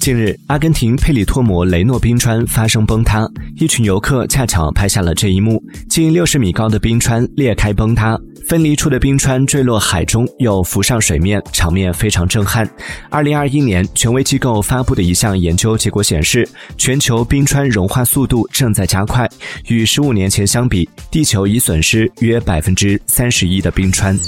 近日，阿根廷佩里托摩雷诺冰川发生崩塌，一群游客恰巧拍下了这一幕。近六十米高的冰川裂开崩塌，分离出的冰川坠落海中，又浮上水面，场面非常震撼。二零二一年，权威机构发布的一项研究结果显示，全球冰川融化速度正在加快，与十五年前相比，地球已损失约百分之三十一的冰川。